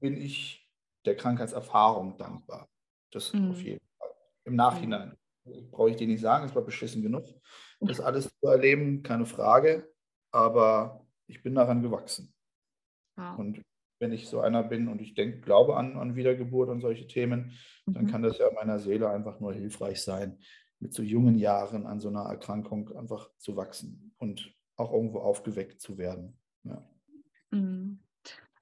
bin ich der Krankheitserfahrung dankbar. Das mhm. auf jeden im Nachhinein. Brauche ich dir nicht sagen, es war beschissen genug, das alles zu erleben, keine Frage. Aber ich bin daran gewachsen. Wow. Und wenn ich so einer bin und ich denke, glaube an, an Wiedergeburt und solche Themen, dann mhm. kann das ja meiner Seele einfach nur hilfreich sein, mit so jungen Jahren an so einer Erkrankung einfach zu wachsen und auch irgendwo aufgeweckt zu werden. Ja. Mhm.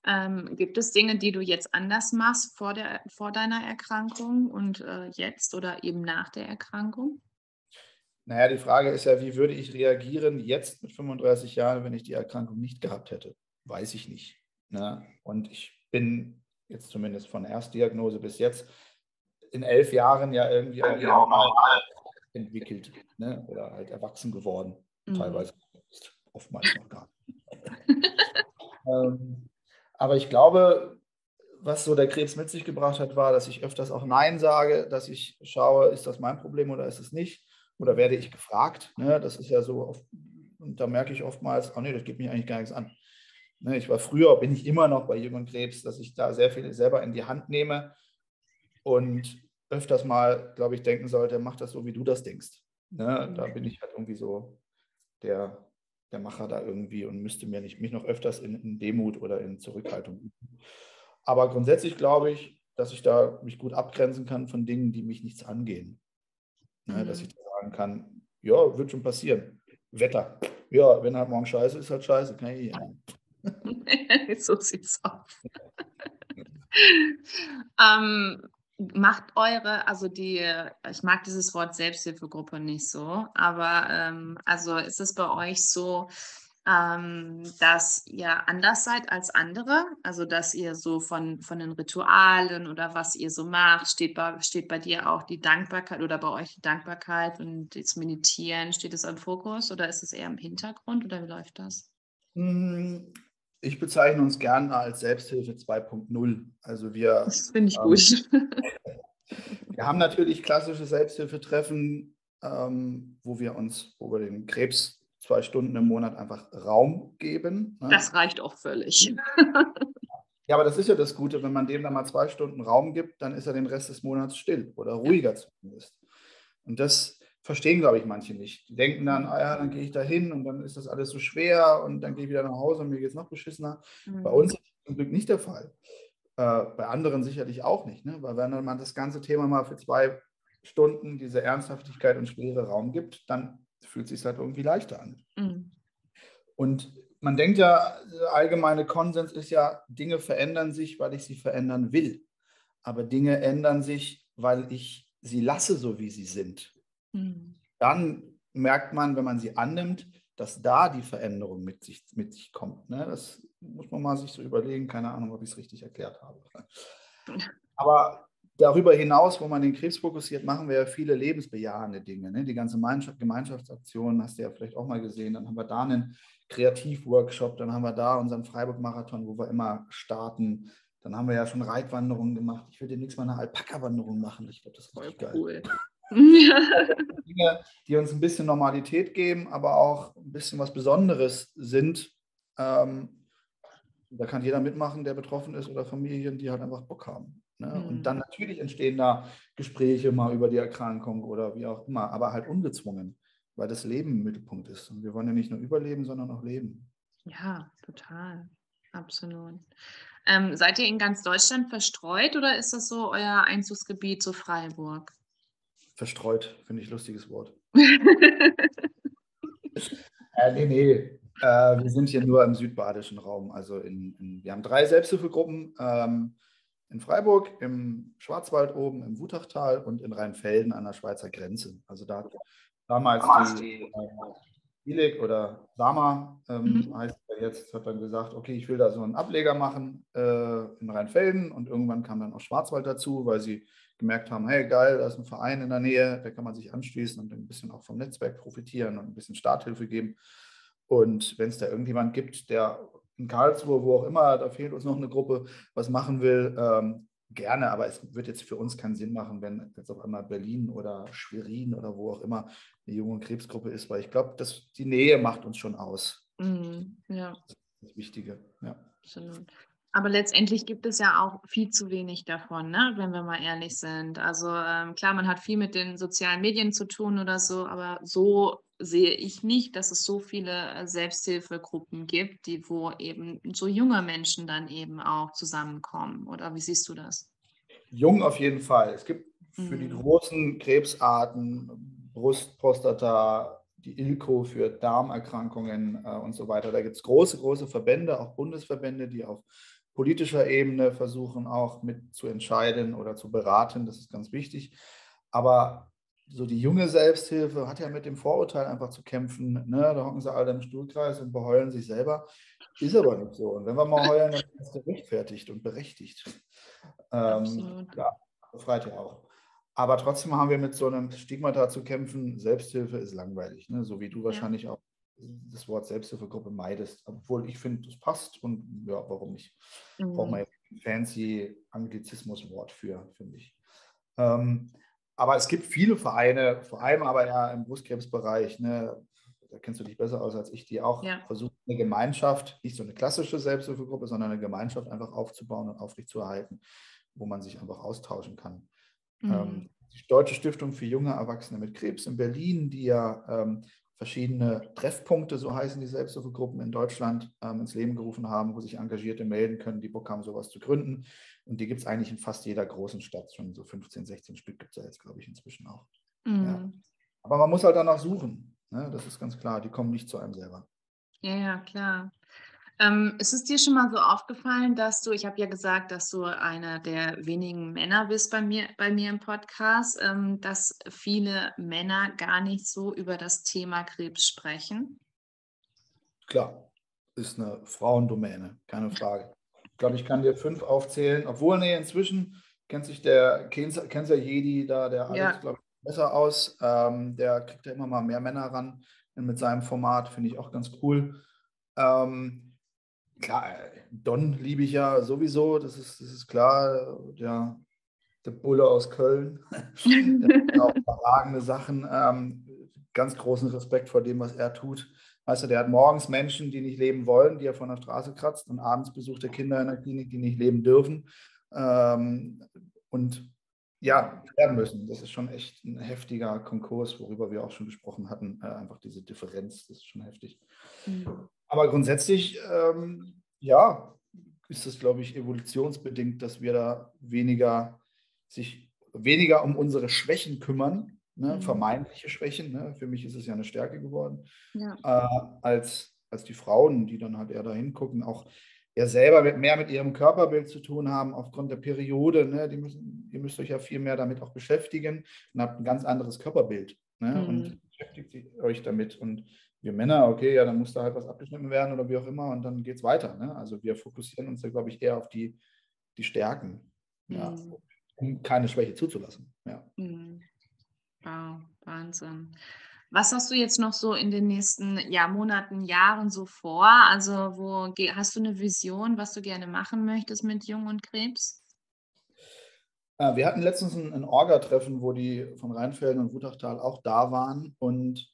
Ähm, gibt es Dinge, die du jetzt anders machst vor, der, vor deiner Erkrankung und äh, jetzt oder eben nach der Erkrankung? Naja, die Frage ist ja, wie würde ich reagieren jetzt mit 35 Jahren, wenn ich die Erkrankung nicht gehabt hätte? Weiß ich nicht. Ne? Und ich bin jetzt zumindest von Erstdiagnose bis jetzt in elf Jahren ja irgendwie auch normal entwickelt ne? oder halt erwachsen geworden. Mhm. Teilweise oftmals noch gar nicht. ähm, aber ich glaube, was so der Krebs mit sich gebracht hat, war, dass ich öfters auch Nein sage, dass ich schaue, ist das mein Problem oder ist es nicht? Oder werde ich gefragt? Ne? Das ist ja so, oft, und da merke ich oftmals, oh nee, das geht mich eigentlich gar nichts an. Ne? Ich war früher, bin ich immer noch bei Jung Krebs, dass ich da sehr viel selber in die Hand nehme und öfters mal, glaube ich, denken sollte, mach das so, wie du das denkst. Ne? Da bin ich halt irgendwie so der der Macher da irgendwie und müsste mir nicht, mich noch öfters in, in Demut oder in Zurückhaltung üben. Aber grundsätzlich glaube ich, dass ich da mich gut abgrenzen kann von Dingen, die mich nichts angehen. Ne, mhm. Dass ich sagen kann, ja, wird schon passieren. Wetter. Ja, wenn halt morgen scheiße ist, halt scheiße. Kann ich so sieht's aus. ähm, macht eure, also die, ich mag dieses Wort Selbsthilfegruppe nicht so, aber ähm, also ist es bei euch so, ähm, dass ihr anders seid als andere, also dass ihr so von, von den Ritualen oder was ihr so macht, steht bei, steht bei dir auch die Dankbarkeit oder bei euch die Dankbarkeit und das Meditieren, steht es im Fokus oder ist es eher im Hintergrund oder wie läuft das? Hm, ich bezeichne uns gerne als Selbsthilfe 2.0. Also wir. Das finde ich ähm, gut. wir haben natürlich klassische Selbsthilfetreffen, ähm, wo wir uns, wo wir den Krebs zwei Stunden im Monat einfach Raum geben. Ne? Das reicht auch völlig. Ja, aber das ist ja das Gute, wenn man dem dann mal zwei Stunden Raum gibt, dann ist er den Rest des Monats still oder ruhiger zumindest. Und das verstehen, glaube ich, manche nicht. Die denken dann, ah ja, dann gehe ich da hin und dann ist das alles so schwer und dann gehe ich wieder nach Hause und mir geht es noch beschissener. Mhm. Bei uns ist das zum Glück nicht der Fall. Äh, bei anderen sicherlich auch nicht. Ne? Weil wenn man das ganze Thema mal für zwei Stunden diese Ernsthaftigkeit und schwere Raum gibt, dann fühlt sich halt irgendwie leichter an. Mhm. Und man denkt ja, der allgemeine Konsens ist ja, Dinge verändern sich, weil ich sie verändern will. Aber Dinge ändern sich, weil ich sie lasse, so wie sie sind. Mhm. Dann merkt man, wenn man sie annimmt, dass da die Veränderung mit sich, mit sich kommt. Ne? Das muss man mal sich so überlegen. Keine Ahnung, ob ich es richtig erklärt habe. Aber darüber hinaus, wo man den Krebs fokussiert, machen wir ja viele lebensbejahende Dinge. Ne? Die ganze Gemeinschaftsaktion hast du ja vielleicht auch mal gesehen. Dann haben wir da einen Kreativworkshop, dann haben wir da unseren Freiburg-Marathon, wo wir immer starten. Dann haben wir ja schon Reitwanderungen gemacht. Ich will demnächst mal eine Alpaka-Wanderung machen. Ich glaube, das ist richtig geil. Cool. Dinge, die uns ein bisschen Normalität geben, aber auch ein bisschen was Besonderes sind. Ähm, da kann jeder mitmachen, der betroffen ist oder Familien, die halt einfach Bock haben. Ne? Mhm. Und dann natürlich entstehen da Gespräche mal über die Erkrankung oder wie auch immer, aber halt ungezwungen, weil das Leben im Mittelpunkt ist. Und wir wollen ja nicht nur überleben, sondern auch leben. Ja, total. Absolut. Ähm, seid ihr in ganz Deutschland verstreut oder ist das so euer Einzugsgebiet, so Freiburg? Verstreut, finde ich lustiges Wort. äh, nee, nee. Äh, wir sind hier nur im südbadischen Raum. Also in, in, wir haben drei Selbsthilfegruppen. Ähm, in Freiburg, im Schwarzwald oben, im Wutachtal und in Rheinfelden an der Schweizer Grenze. Also da damals die äh, oder Sama ähm, mhm. heißt er jetzt, hat dann gesagt, okay, ich will da so einen Ableger machen äh, in Rheinfelden und irgendwann kam dann auch Schwarzwald dazu, weil sie gemerkt haben, hey geil, da ist ein Verein in der Nähe, da kann man sich anschließen und ein bisschen auch vom Netzwerk profitieren und ein bisschen Starthilfe geben. Und wenn es da irgendjemand gibt, der in Karlsruhe, wo auch immer, da fehlt uns noch eine Gruppe, was machen will, ähm, gerne, aber es wird jetzt für uns keinen Sinn machen, wenn jetzt auf einmal Berlin oder Schwerin oder wo auch immer eine junge Krebsgruppe ist, weil ich glaube, die Nähe macht uns schon aus. Mhm, ja. Das ist das Wichtige, ja. Absolut. Aber letztendlich gibt es ja auch viel zu wenig davon, ne? wenn wir mal ehrlich sind. Also ähm, klar, man hat viel mit den sozialen Medien zu tun oder so, aber so sehe ich nicht, dass es so viele äh, Selbsthilfegruppen gibt, die wo eben so junge Menschen dann eben auch zusammenkommen. Oder wie siehst du das? Jung auf jeden Fall. Es gibt für mhm. die großen Krebsarten, Brust, Prostata, die ILCO für Darmerkrankungen äh, und so weiter. Da gibt es große, große Verbände, auch Bundesverbände, die auf politischer Ebene versuchen auch mit zu entscheiden oder zu beraten. Das ist ganz wichtig. Aber so die junge Selbsthilfe hat ja mit dem Vorurteil einfach zu kämpfen. Ne? Da hocken sie alle im Stuhlkreis und beheulen sich selber. Ist aber nicht so. Und wenn wir mal heulen, dann ist das gerechtfertigt und berechtigt. Ähm, ja, befreit ja auch. Aber trotzdem haben wir mit so einem Stigmata zu kämpfen. Selbsthilfe ist langweilig, ne? so wie du wahrscheinlich auch das Wort Selbsthilfegruppe meidest. Obwohl ich finde, es passt und ja, warum nicht? Mhm. Braucht man fancy Anglizismuswort für, finde ich. Ähm, aber es gibt viele Vereine, vor allem aber ja im Brustkrebsbereich, ne, da kennst du dich besser aus als ich, die auch ja. versuchen, eine Gemeinschaft, nicht so eine klassische Selbsthilfegruppe, sondern eine Gemeinschaft einfach aufzubauen und aufrechtzuerhalten, wo man sich einfach austauschen kann. Mhm. Ähm, die Deutsche Stiftung für junge Erwachsene mit Krebs in Berlin, die ja ähm, verschiedene Treffpunkte, so heißen die Selbsthilfegruppen in Deutschland, ähm, ins Leben gerufen haben, wo sich Engagierte melden können, die Bock haben, sowas zu gründen. Und die gibt es eigentlich in fast jeder großen Stadt. Schon so 15, 16 Stück gibt es ja jetzt, glaube ich, inzwischen auch. Mhm. Ja. Aber man muss halt danach suchen. Ne? Das ist ganz klar. Die kommen nicht zu einem selber. Ja, ja, klar. Ähm, ist es dir schon mal so aufgefallen, dass du, ich habe ja gesagt, dass du einer der wenigen Männer bist bei mir, bei mir im Podcast, ähm, dass viele Männer gar nicht so über das Thema Krebs sprechen? Klar, ist eine Frauendomäne, keine Frage. Ich glaube, ich kann dir fünf aufzählen, obwohl, nee, inzwischen kennt sich der Cancer Jedi da, der Alex, ja. glaube ich, besser aus. Ähm, der kriegt ja immer mal mehr Männer ran mit seinem Format, finde ich auch ganz cool. Ähm, klar, Don liebe ich ja sowieso, das ist, das ist klar. Der, der Bulle aus Köln. der auch überragende Sachen. Ähm, ganz großen Respekt vor dem, was er tut. Weißt du, der hat morgens Menschen, die nicht leben wollen, die er von der Straße kratzt, und abends besucht er Kinder in der Klinik, die nicht leben dürfen. Ähm, und ja, sterben müssen. Das ist schon echt ein heftiger Konkurs, worüber wir auch schon gesprochen hatten. Äh, einfach diese Differenz, das ist schon heftig. Mhm. Aber grundsätzlich, ähm, ja, ist es, glaube ich, evolutionsbedingt, dass wir da weniger sich weniger um unsere Schwächen kümmern, ne? mhm. vermeintliche Schwächen. Ne? Für mich ist es ja eine Stärke geworden, ja. äh, als, als die Frauen, die dann halt eher da hingucken, auch eher selber mit, mehr mit ihrem Körperbild zu tun haben, aufgrund der Periode. Ne? Die müssen, ihr müsst euch ja viel mehr damit auch beschäftigen und habt ein ganz anderes Körperbild ne? Mhm. und beschäftigt euch damit. Und wir Männer, okay, ja, dann muss da halt was abgeschnitten werden oder wie auch immer und dann geht es weiter. Ne? Also wir fokussieren uns da, glaube ich, eher auf die, die Stärken, ja, mhm. um keine Schwäche zuzulassen. Ja. Mhm. Wow, Wahnsinn. Was hast du jetzt noch so in den nächsten ja, Monaten, Jahren so vor? Also, wo hast du eine Vision, was du gerne machen möchtest mit Jung und Krebs? Äh, wir hatten letztens ein, ein Orga-Treffen, wo die von Rheinfelden und Wutachtal auch da waren. Und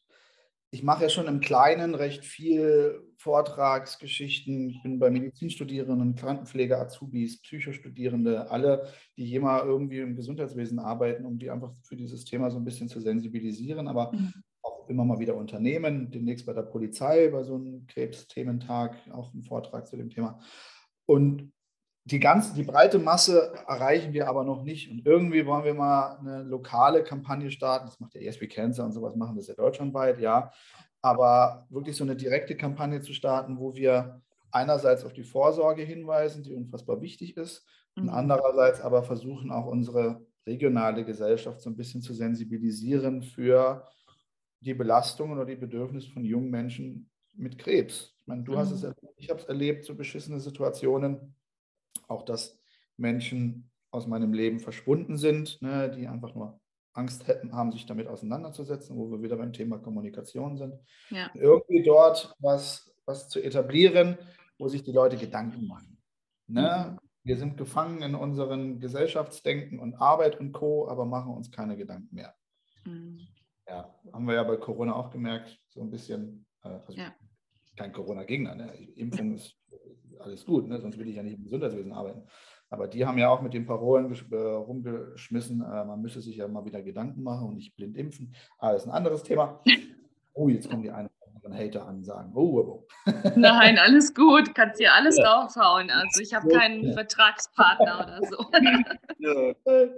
ich mache ja schon im Kleinen recht viel Vortragsgeschichten. Ich bin bei Medizinstudierenden, Krankenpfleger, Azubis, Psychostudierende, alle, die jemals irgendwie im Gesundheitswesen arbeiten, um die einfach für dieses Thema so ein bisschen zu sensibilisieren. Aber mhm. auch immer mal wieder Unternehmen, demnächst bei der Polizei, bei so einem Krebsthementag, auch ein Vortrag zu dem Thema. Und die ganze, die breite Masse erreichen wir aber noch nicht. Und irgendwie wollen wir mal eine lokale Kampagne starten. Das macht ja ESP Cancer und sowas machen das ja deutschlandweit, ja. Aber wirklich so eine direkte Kampagne zu starten, wo wir einerseits auf die Vorsorge hinweisen, die unfassbar wichtig ist, und mhm. andererseits aber versuchen auch unsere regionale Gesellschaft so ein bisschen zu sensibilisieren für die Belastungen oder die Bedürfnisse von jungen Menschen mit Krebs. Ich meine, du mhm. hast es erlebt, ich habe es erlebt, so beschissene Situationen auch dass Menschen aus meinem Leben verschwunden sind, ne, die einfach nur Angst hätten, haben, sich damit auseinanderzusetzen, wo wir wieder beim Thema Kommunikation sind. Ja. Irgendwie dort was, was zu etablieren, wo sich die Leute Gedanken machen. Ne? Mhm. Wir sind gefangen in unseren Gesellschaftsdenken und Arbeit und Co., aber machen uns keine Gedanken mehr. Mhm. Ja, haben wir ja bei Corona auch gemerkt, so ein bisschen, äh, also ja. kein Corona-Gegner, ne? Impfung ist alles gut, ne? sonst will ich ja nicht im Gesundheitswesen arbeiten. Aber die haben ja auch mit den Parolen äh, rumgeschmissen, äh, man müsse sich ja mal wieder Gedanken machen und nicht blind impfen. Aber das ist ein anderes Thema. Oh, jetzt kommen die einen anderen Hater an und sagen, oh, oh, oh. Nein, alles gut, kannst dir alles ja. raushauen. Also ich habe keinen ja. Vertragspartner oder so.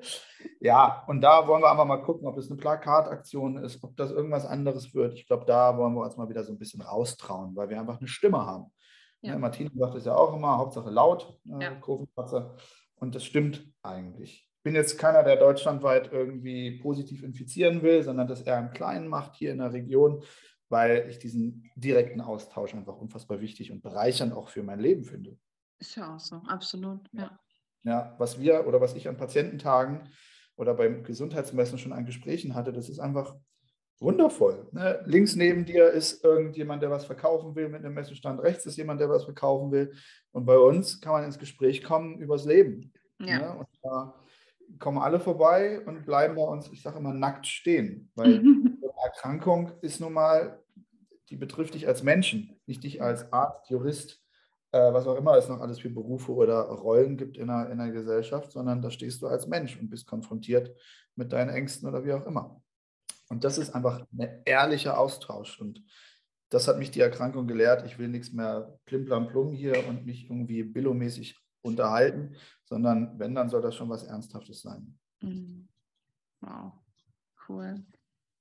ja, und da wollen wir einfach mal gucken, ob es eine Plakataktion ist, ob das irgendwas anderes wird. Ich glaube, da wollen wir uns mal wieder so ein bisschen raustrauen, weil wir einfach eine Stimme haben. Ja. Ne, Martina sagt es ja auch immer, Hauptsache laut, äh, ja. Kurvenkratzer. Und das stimmt eigentlich. Ich bin jetzt keiner, der deutschlandweit irgendwie positiv infizieren will, sondern das eher im Kleinen macht hier in der Region, weil ich diesen direkten Austausch einfach unfassbar wichtig und bereichernd auch für mein Leben finde. Ist ja auch so, absolut, ja. Ja, was wir oder was ich an Patiententagen oder beim Gesundheitsmessen schon an Gesprächen hatte, das ist einfach Wundervoll. Ne? Links neben dir ist irgendjemand, der was verkaufen will mit einem Messestand. Rechts ist jemand, der was verkaufen will. Und bei uns kann man ins Gespräch kommen übers Leben. Ja. Ne? Und da kommen alle vorbei und bleiben bei uns, ich sage immer, nackt stehen. Weil eine Erkrankung ist nun mal, die betrifft dich als Menschen, nicht dich als Arzt, Jurist, äh, was auch immer es noch alles für Berufe oder Rollen gibt in der, in der Gesellschaft, sondern da stehst du als Mensch und bist konfrontiert mit deinen Ängsten oder wie auch immer. Und das ist einfach ein ehrlicher Austausch. Und das hat mich die Erkrankung gelehrt. Ich will nichts mehr plimplam hier und mich irgendwie billomäßig unterhalten, sondern wenn, dann soll das schon was Ernsthaftes sein. Mhm. Wow, cool.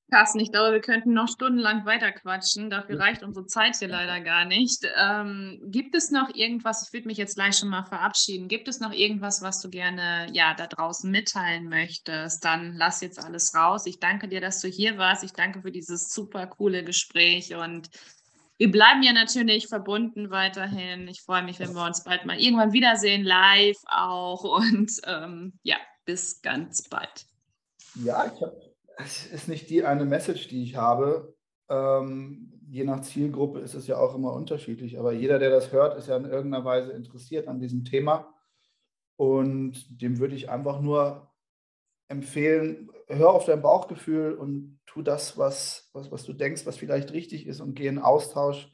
Carsten, ich glaube, wir könnten noch stundenlang weiterquatschen. Dafür reicht unsere Zeit hier leider gar nicht. Ähm, gibt es noch irgendwas, ich würde mich jetzt gleich schon mal verabschieden, gibt es noch irgendwas, was du gerne ja, da draußen mitteilen möchtest? Dann lass jetzt alles raus. Ich danke dir, dass du hier warst. Ich danke für dieses super coole Gespräch und wir bleiben ja natürlich verbunden weiterhin. Ich freue mich, wenn wir uns bald mal irgendwann wiedersehen, live auch. Und ähm, ja, bis ganz bald. Ja, ich habe es ist nicht die eine Message, die ich habe. Ähm, je nach Zielgruppe ist es ja auch immer unterschiedlich, aber jeder, der das hört, ist ja in irgendeiner Weise interessiert an diesem Thema. Und dem würde ich einfach nur empfehlen, hör auf dein Bauchgefühl und tu das, was, was, was du denkst, was vielleicht richtig ist und geh in Austausch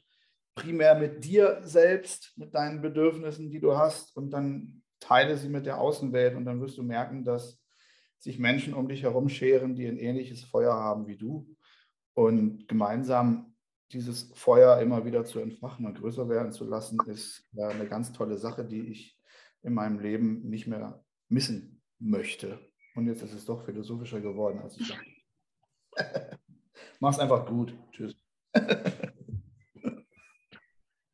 primär mit dir selbst, mit deinen Bedürfnissen, die du hast und dann teile sie mit der Außenwelt und dann wirst du merken, dass sich Menschen um dich herum scheren, die ein ähnliches Feuer haben wie du und gemeinsam dieses Feuer immer wieder zu entfachen und größer werden zu lassen, ist eine ganz tolle Sache, die ich in meinem Leben nicht mehr missen möchte. Und jetzt ist es doch philosophischer geworden, als ich dachte. Mach's einfach gut. Tschüss.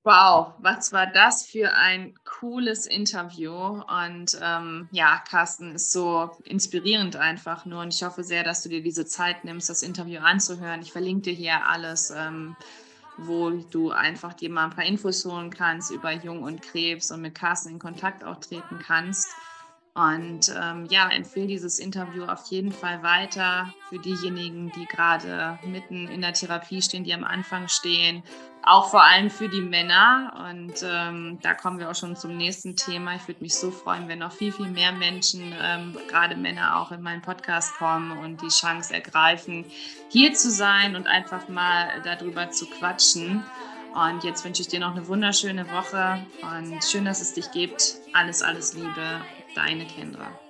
Wow, was war das für ein cooles Interview. Und ähm, ja, Carsten ist so inspirierend einfach nur. Und ich hoffe sehr, dass du dir diese Zeit nimmst, das Interview anzuhören. Ich verlinke dir hier alles, ähm, wo du einfach dir mal ein paar Infos holen kannst über Jung und Krebs und mit Carsten in Kontakt auch treten kannst. Und ähm, ja, empfehle dieses Interview auf jeden Fall weiter für diejenigen, die gerade mitten in der Therapie stehen, die am Anfang stehen. Auch vor allem für die Männer. Und ähm, da kommen wir auch schon zum nächsten Thema. Ich würde mich so freuen, wenn noch viel, viel mehr Menschen, ähm, gerade Männer, auch in meinen Podcast kommen und die Chance ergreifen, hier zu sein und einfach mal darüber zu quatschen. Und jetzt wünsche ich dir noch eine wunderschöne Woche und schön, dass es dich gibt. Alles, alles Liebe, deine Kendra.